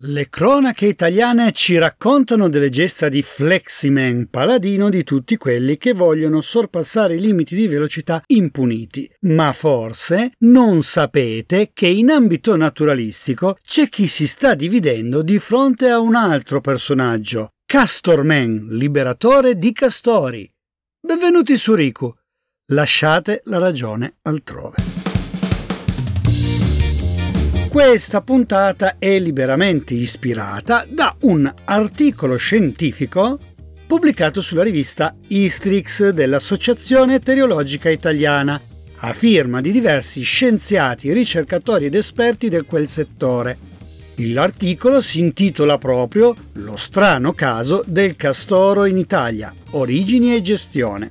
Le cronache italiane ci raccontano delle gesta di Fleximan, paladino di tutti quelli che vogliono sorpassare i limiti di velocità impuniti. Ma forse non sapete che in ambito naturalistico c'è chi si sta dividendo di fronte a un altro personaggio, Castorman, liberatore di castori. Benvenuti su Riku. Lasciate la ragione altrove. Questa puntata è liberamente ispirata da un articolo scientifico pubblicato sulla rivista Istrix dell'Associazione Teologica Italiana, a firma di diversi scienziati, ricercatori ed esperti del quel settore. L'articolo si intitola proprio Lo strano caso del castoro in Italia, origini e gestione.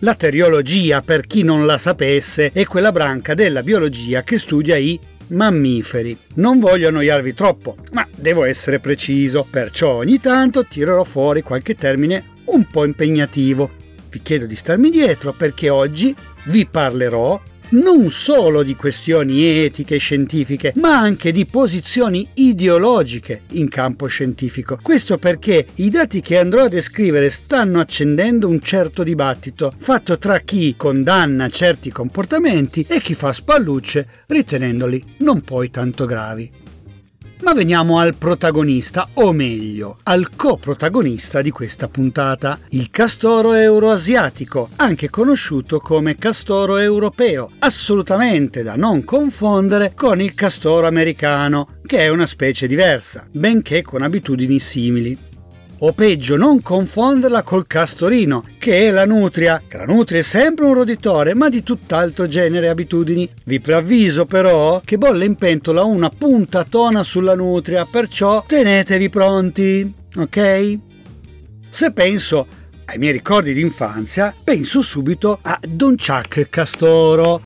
La teriologia, per chi non la sapesse, è quella branca della biologia che studia i mammiferi. Non voglio annoiarvi troppo, ma devo essere preciso, perciò ogni tanto tirerò fuori qualche termine un po' impegnativo. Vi chiedo di starmi dietro perché oggi vi parlerò non solo di questioni etiche e scientifiche, ma anche di posizioni ideologiche in campo scientifico. Questo perché i dati che andrò a descrivere stanno accendendo un certo dibattito, fatto tra chi condanna certi comportamenti e chi fa spallucce ritenendoli non poi tanto gravi. Ma veniamo al protagonista, o meglio, al coprotagonista di questa puntata, il castoro euroasiatico, anche conosciuto come castoro europeo, assolutamente da non confondere con il castoro americano, che è una specie diversa, benché con abitudini simili o peggio non confonderla col castorino, che è la nutria, che la nutria è sempre un roditore, ma di tutt'altro genere e abitudini. Vi preavviso però che bolle in pentola una puntatona sulla nutria, perciò tenetevi pronti, ok? Se penso ai miei ricordi d'infanzia, penso subito a Don Chuck Castoro.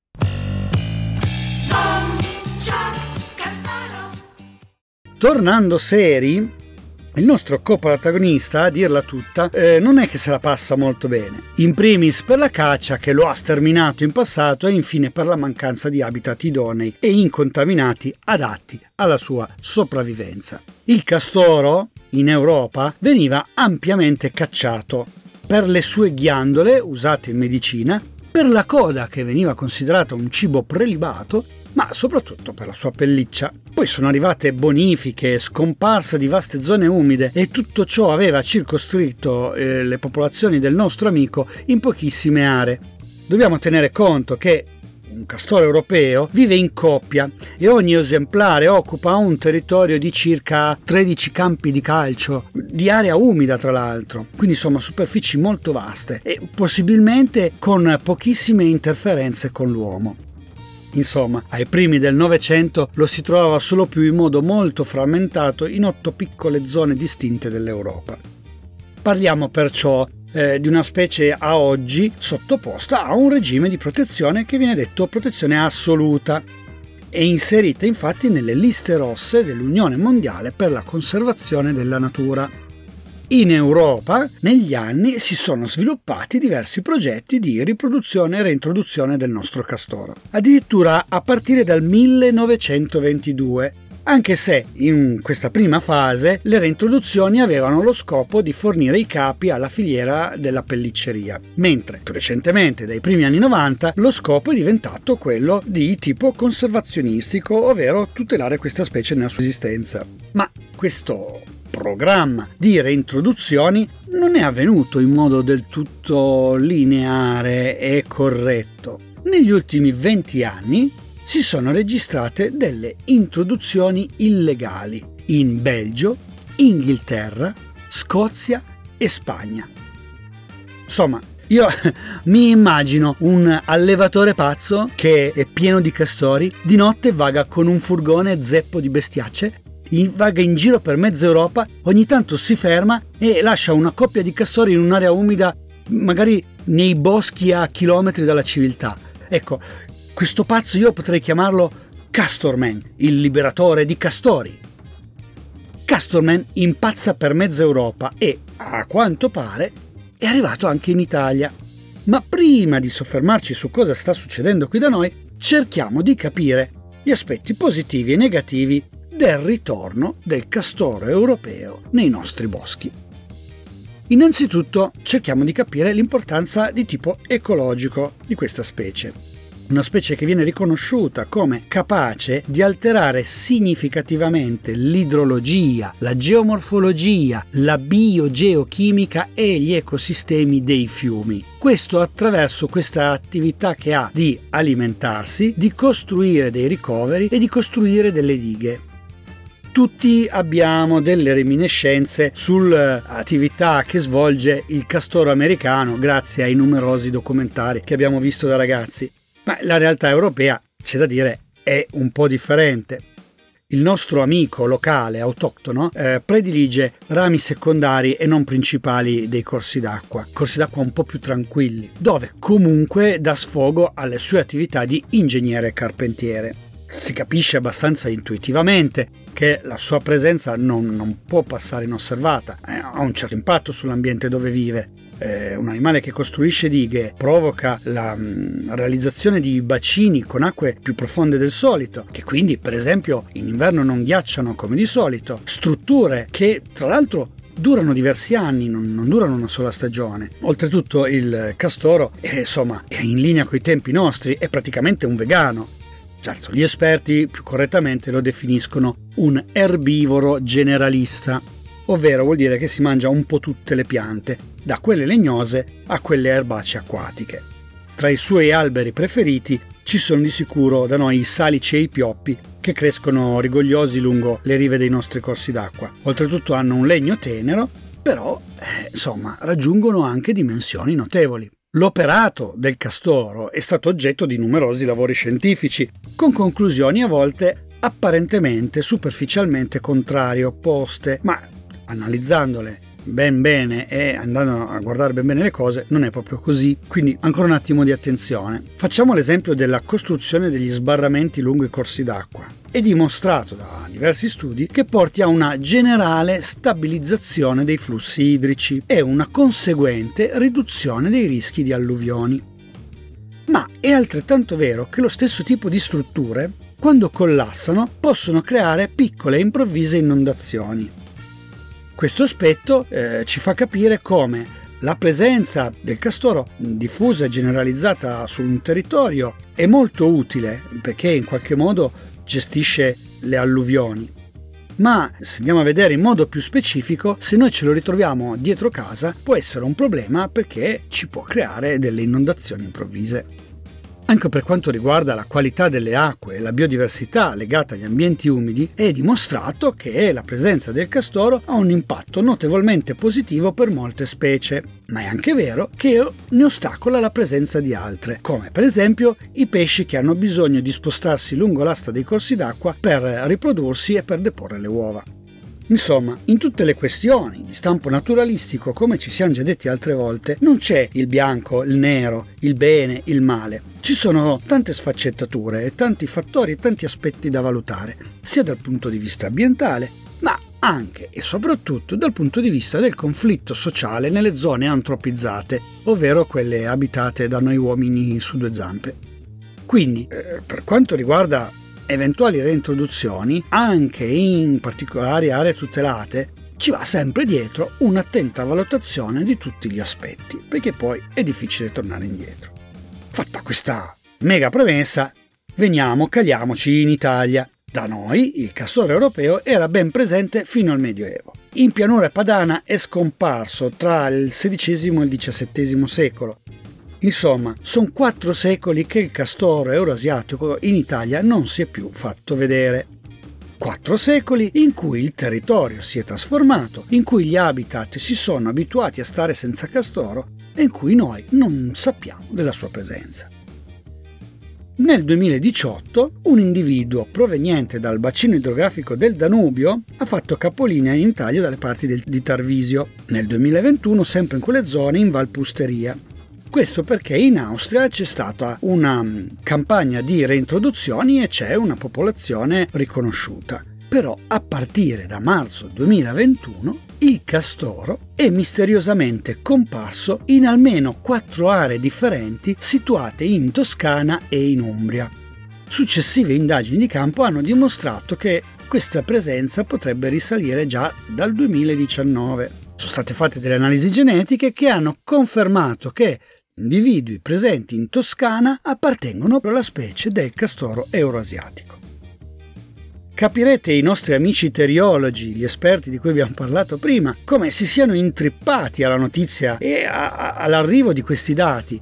Tornando seri, il nostro coprotagonista, a dirla tutta, eh, non è che se la passa molto bene. In primis per la caccia che lo ha sterminato in passato e infine per la mancanza di habitat idonei e incontaminati adatti alla sua sopravvivenza. Il castoro, in Europa, veniva ampiamente cacciato per le sue ghiandole usate in medicina, per la coda che veniva considerata un cibo prelibato ma soprattutto per la sua pelliccia. Poi sono arrivate bonifiche, scomparsa di vaste zone umide e tutto ciò aveva circoscritto eh, le popolazioni del nostro amico in pochissime aree. Dobbiamo tenere conto che un castoro europeo vive in coppia e ogni esemplare occupa un territorio di circa 13 campi di calcio, di area umida tra l'altro, quindi insomma superfici molto vaste e possibilmente con pochissime interferenze con l'uomo. Insomma, ai primi del Novecento lo si trovava solo più in modo molto frammentato in otto piccole zone distinte dell'Europa. Parliamo perciò eh, di una specie a oggi sottoposta a un regime di protezione che viene detto protezione assoluta e inserita infatti nelle liste rosse dell'Unione Mondiale per la conservazione della natura. In Europa negli anni si sono sviluppati diversi progetti di riproduzione e reintroduzione del nostro castoro, addirittura a partire dal 1922, anche se in questa prima fase le reintroduzioni avevano lo scopo di fornire i capi alla filiera della pellicceria, mentre più recentemente, dai primi anni 90, lo scopo è diventato quello di tipo conservazionistico, ovvero tutelare questa specie nella sua esistenza. Ma questo programma di reintroduzioni non è avvenuto in modo del tutto lineare e corretto. Negli ultimi 20 anni si sono registrate delle introduzioni illegali in Belgio, Inghilterra, Scozia e Spagna. Insomma, io mi immagino un allevatore pazzo che è pieno di castori, di notte vaga con un furgone zeppo di bestiacce vaga in giro per mezza Europa, ogni tanto si ferma e lascia una coppia di castori in un'area umida, magari nei boschi a chilometri dalla civiltà. Ecco, questo pazzo io potrei chiamarlo Castorman, il liberatore di castori. Castorman impazza per mezza Europa e, a quanto pare, è arrivato anche in Italia. Ma prima di soffermarci su cosa sta succedendo qui da noi, cerchiamo di capire gli aspetti positivi e negativi del ritorno del castoro europeo nei nostri boschi. Innanzitutto cerchiamo di capire l'importanza di tipo ecologico di questa specie una specie che viene riconosciuta come capace di alterare significativamente l'idrologia, la geomorfologia, la biogeochimica e gli ecosistemi dei fiumi. Questo attraverso questa attività che ha di alimentarsi, di costruire dei ricoveri e di costruire delle dighe tutti abbiamo delle reminiscenze sull'attività che svolge il castoro americano grazie ai numerosi documentari che abbiamo visto da ragazzi. Ma la realtà europea, c'è da dire, è un po' differente. Il nostro amico locale, autoctono, eh, predilige rami secondari e non principali dei corsi d'acqua, corsi d'acqua un po' più tranquilli, dove comunque dà sfogo alle sue attività di ingegnere carpentiere. Si capisce abbastanza intuitivamente che la sua presenza non, non può passare inosservata, eh, ha un certo impatto sull'ambiente dove vive, eh, un animale che costruisce dighe provoca la mh, mm, realizzazione di bacini con acque più profonde del solito, che quindi per esempio in inverno non ghiacciano come di solito, strutture che tra l'altro durano diversi anni, non, non, durano una sola stagione. Oltretutto il castoro, è, insomma, è in linea con i tempi nostri, è praticamente un vegano. Certo, gli esperti più correttamente lo definiscono un erbivoro generalista, ovvero vuol dire che si mangia un po' tutte le piante, da quelle legnose a quelle erbacee acquatiche. Tra i suoi alberi preferiti ci sono di sicuro da noi i salici e i pioppi che crescono rigogliosi lungo le rive dei nostri corsi d'acqua. Oltretutto hanno un legno tenero, però eh, insomma raggiungono anche dimensioni notevoli. L'operato del castoro è stato oggetto di numerosi lavori scientifici, con conclusioni a volte apparentemente superficialmente contrarie, opposte, ma analizzandole ben bene e andando a guardare ben bene le cose non è proprio così. Quindi ancora un attimo di attenzione. Facciamo l'esempio della costruzione degli sbarramenti lungo i corsi d'acqua. È dimostrato da diversi studi che porti a una generale stabilizzazione dei flussi idrici e una conseguente riduzione dei rischi di alluvioni. Ma è altrettanto vero che lo stesso tipo di strutture quando collassano possono creare piccole e improvvise inondazioni questo aspetto eh, ci fa capire come la presenza del castoro diffusa e generalizzata su un territorio è molto utile perché in qualche modo gestisce le alluvioni. Ma se andiamo a vedere in modo più specifico, se noi ce lo ritroviamo dietro casa può essere un problema perché ci può creare delle inondazioni improvvise. Anche per quanto riguarda la qualità delle acque e la biodiversità legata agli ambienti umidi, è dimostrato che la presenza del castoro ha un impatto notevolmente positivo per molte specie, ma è anche vero che ne ostacola la presenza di altre, come per esempio i pesci che hanno bisogno di spostarsi lungo l'asta dei corsi d'acqua per riprodursi e per deporre le uova. Insomma, in tutte le questioni di stampo naturalistico, come ci siamo già detti altre volte, non c'è il bianco, il nero, il bene, il male. Ci sono tante sfaccettature e tanti fattori e tanti aspetti da valutare, sia dal punto di vista ambientale, ma anche e soprattutto dal punto di vista del conflitto sociale nelle zone antropizzate, ovvero quelle abitate da noi uomini su due zampe. Quindi, eh, per quanto riguarda eventuali reintroduzioni, anche in particolari aree tutelate, ci va sempre dietro un'attenta valutazione di tutti gli aspetti, perché poi è difficile tornare indietro. Fatta questa mega premessa, veniamo, caliamoci in Italia. Da noi il castoro europeo era ben presente fino al Medioevo. In pianura padana è scomparso tra il XVI e il XVII secolo Insomma, sono quattro secoli che il castoro eurasiatico in Italia non si è più fatto vedere. Quattro secoli in cui il territorio si è trasformato, in cui gli habitat si sono abituati a stare senza castoro e in cui noi non sappiamo della sua presenza. Nel 2018 un individuo proveniente dal bacino idrografico del Danubio ha fatto capolinea in Italia dalle parti del, di Tarvisio. Nel 2021 sempre in quelle zone in Valpusteria questo perché in Austria c'è stata una mm, campagna di reintroduzioni e c'è una popolazione riconosciuta. Però a partire da marzo 2021 il castoro è misteriosamente comparso in almeno quattro aree differenti situate in Toscana e in Umbria. Successive indagini di campo hanno dimostrato che questa presenza potrebbe risalire già dal 2019. Sono state fatte delle analisi genetiche che hanno confermato che individui presenti in Toscana appartengono alla specie del castoro euroasiatico. Capirete i nostri amici teriologi, gli esperti di cui abbiamo parlato prima, come si siano intrippati alla notizia e a, a, all'arrivo di questi dati.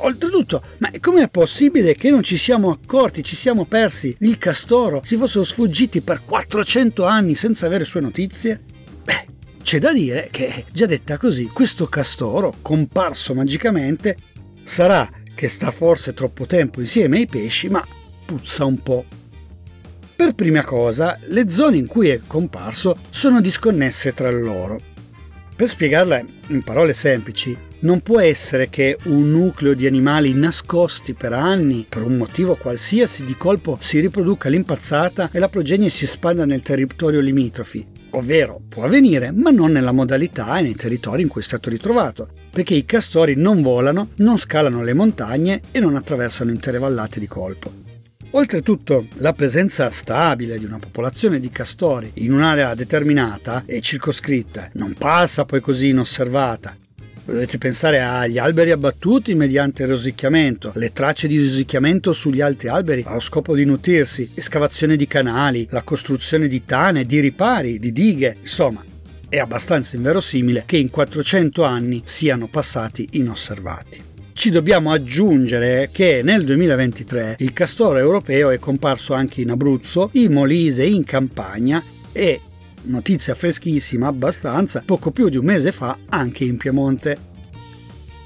Oltretutto, ma com'è possibile che non ci siamo accorti, ci siamo persi il castoro, si fossero sfuggiti per 400 anni senza avere sue notizie? Beh, c'è da dire che, già detta così, questo castoro, comparso magicamente, sarà che sta forse troppo tempo insieme ai pesci, ma puzza un po'. Per prima cosa, le zone in cui è comparso sono disconnesse tra loro. Per spiegarla in parole semplici, non può essere che un nucleo di animali nascosti per anni, per un motivo qualsiasi, di colpo si riproduca l'impazzata e la progenie si espanda nel territorio limitrofi. Ovvero, può avvenire, ma non nella modalità e nei territori in cui è stato ritrovato, perché i castori non volano, non scalano le montagne e non attraversano intere vallate di colpo. Oltretutto, la presenza stabile di una popolazione di castori in un'area determinata e circoscritta non passa poi così inosservata. Dovete pensare agli alberi abbattuti mediante rosicchiamento, le tracce di rosicchiamento sugli altri alberi allo scopo di nutrirsi, escavazione di canali, la costruzione di tane, di ripari, di dighe, insomma, è abbastanza inverosimile che in 400 anni siano passati inosservati. Ci dobbiamo aggiungere che nel 2023 il castoro europeo è comparso anche in Abruzzo, in Molise, in Campania e, notizia freschissima abbastanza, poco più di un mese fa anche in Piemonte.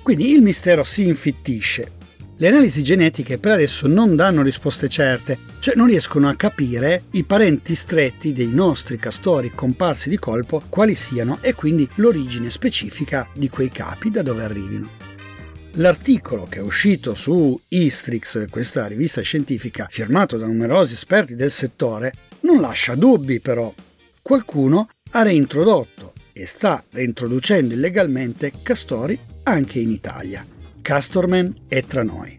Quindi il mistero si infittisce. Le analisi genetiche per adesso non danno risposte certe, cioè non riescono a capire i parenti stretti dei nostri castori comparsi di colpo quali siano e quindi l'origine specifica di quei capi da dove arrivino. L'articolo che è uscito su Istrix, questa rivista scientifica firmato da numerosi esperti del settore, non lascia dubbi però. Qualcuno ha reintrodotto e sta reintroducendo illegalmente castori anche in Italia. Castorman è tra noi.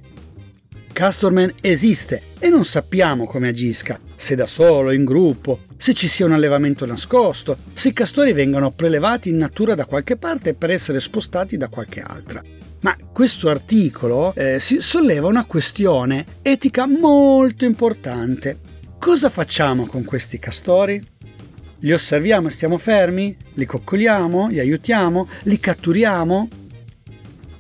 Castorman esiste e non sappiamo come agisca, se da solo, in gruppo, se ci sia un allevamento nascosto, se i castori vengano prelevati in natura da qualche parte per essere spostati da qualche altra. Ma questo articolo eh, si solleva una questione etica molto importante. Cosa facciamo con questi castori? Li osserviamo e stiamo fermi? Li coccoliamo? Li aiutiamo? Li catturiamo?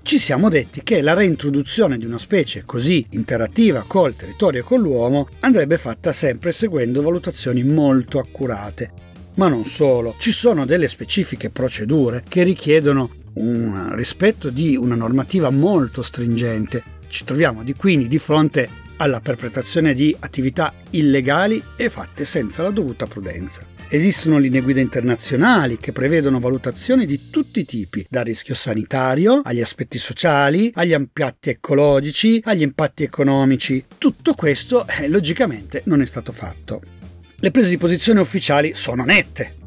Ci siamo detti che la reintroduzione di una specie così interattiva col territorio e con l'uomo andrebbe fatta sempre seguendo valutazioni molto accurate. Ma non solo, ci sono delle specifiche procedure che richiedono un rispetto di una normativa molto stringente. Ci troviamo di quindi di fronte alla perpetrazione di attività illegali e fatte senza la dovuta prudenza. Esistono linee guida internazionali che prevedono valutazioni di tutti i tipi, dal rischio sanitario agli aspetti sociali, agli impatti ecologici, agli impatti economici. Tutto questo eh, logicamente non è stato fatto. Le prese di posizione ufficiali sono nette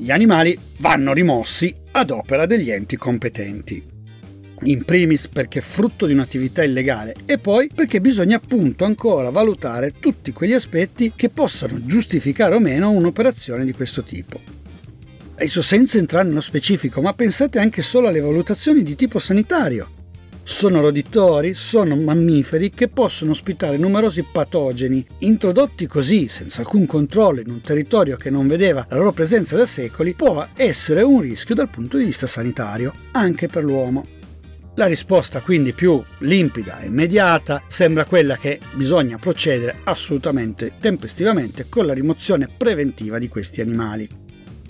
gli animali vanno rimossi ad opera degli enti competenti. In primis perché frutto di un'attività illegale e poi perché bisogna appunto ancora valutare tutti quegli aspetti che possano giustificare o meno un'operazione di questo tipo. Adesso senza entrare nello specifico, ma pensate anche solo alle valutazioni di tipo sanitario sono roditori, sono mammiferi che possono ospitare numerosi patogeni, introdotti così senza alcun controllo in un territorio che non vedeva la loro presenza da secoli, può essere un rischio dal punto di vista sanitario, anche per l'uomo. La risposta quindi più limpida e immediata sembra quella che bisogna procedere assolutamente tempestivamente con la rimozione preventiva di questi animali.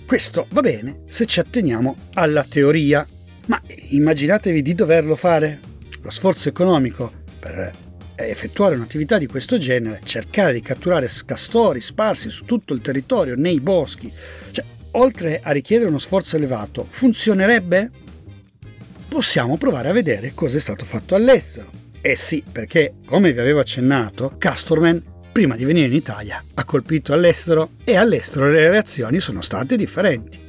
Questo va bene se ci atteniamo alla teoria, ma immaginatevi di doverlo fare lo sforzo economico per effettuare un'attività di questo genere, cercare di catturare castori sparsi su tutto il territorio, nei boschi, cioè, oltre a richiedere uno sforzo elevato, funzionerebbe? Possiamo provare a vedere cosa è stato fatto all'estero. Eh sì, perché, come vi avevo accennato, Castorman, prima di venire in Italia, ha colpito all'estero e all'estero le reazioni sono state differenti.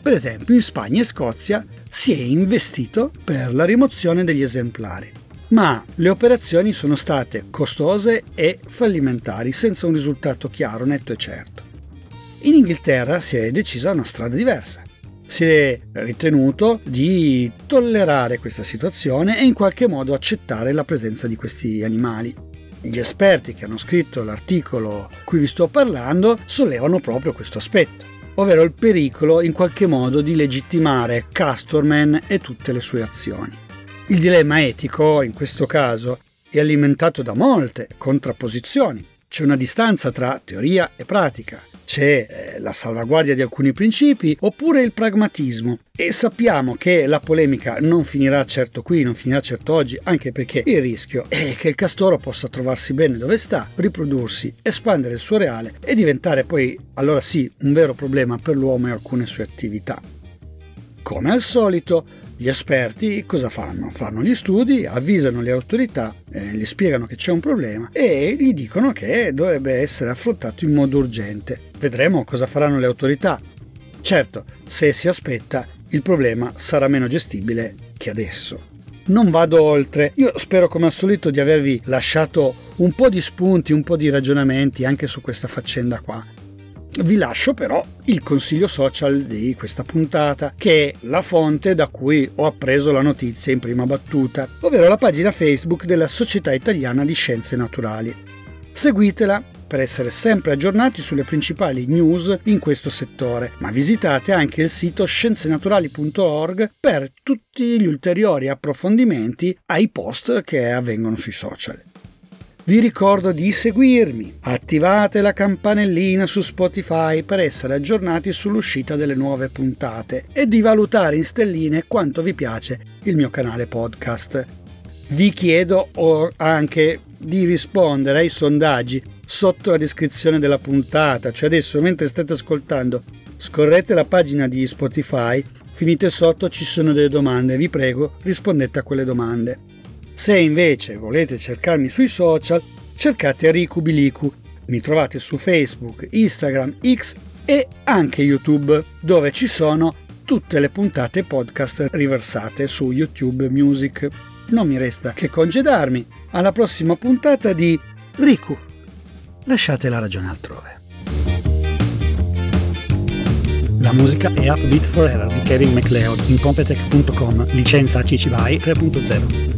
Per esempio, in Spagna e Scozia si è investito per la rimozione degli esemplari. ma le operazioni sono state costose e fallimentari, senza un risultato chiaro, netto e certo. In Inghilterra si è decisa una strada diversa. Si è ritenuto di tollerare questa situazione e in qualche modo accettare la presenza di questi animali. Gli esperti che hanno scritto l'articolo cui vi sto parlando sollevano proprio questo aspetto, ovvero il pericolo in qualche modo di legittimare Castorman e tutte le sue azioni. Il dilemma etico, in questo caso, è alimentato da molte contrapposizioni. C'è una distanza tra teoria e pratica c'è eh, la salvaguardia di alcuni principi oppure il pragmatismo. E sappiamo che la polemica non finirà certo qui, non finirà certo oggi, anche perché il rischio è che il castoro possa trovarsi bene dove sta, riprodursi, espandere il suo reale e diventare poi, allora sì, un vero problema per l'uomo e alcune sue attività. Come al solito, gli esperti cosa fanno? Fanno gli studi, avvisano le autorità, eh, gli spiegano che c'è un problema e gli dicono che dovrebbe essere affrontato in modo urgente. Vedremo cosa faranno le autorità. Certo, se si aspetta, il problema sarà meno gestibile che adesso. Non vado oltre, io spero come al solito di avervi lasciato un po' di spunti, un po' di ragionamenti anche su questa faccenda qua. Vi lascio però il consiglio social di questa puntata, che è la fonte da cui ho appreso la notizia in prima battuta, ovvero la pagina Facebook della Società Italiana di Scienze Naturali. Seguitela per essere sempre aggiornati sulle principali news in questo settore, ma visitate anche il sito scienzenaturali.org per tutti gli ulteriori approfondimenti ai post che avvengono sui social. Vi ricordo di seguirmi, attivate la campanellina su Spotify per essere aggiornati sull'uscita delle nuove puntate e di valutare in stelline quanto vi piace il mio canale podcast. Vi chiedo anche di rispondere ai sondaggi sotto la descrizione della puntata, cioè adesso mentre state ascoltando scorrete la pagina di Spotify, finite sotto ci sono delle domande, vi prego rispondete a quelle domande. Se invece volete cercarmi sui social, cercate Riku Biliku. Mi trovate su Facebook, Instagram, X e anche YouTube, dove ci sono tutte le puntate podcast riversate su YouTube Music. Non mi resta che congedarmi. Alla prossima puntata di Riku. Lasciate la ragione altrove. La musica è Upbeat Forever di Kevin MacLeod in Competech.com, licenza CC BY 3.0.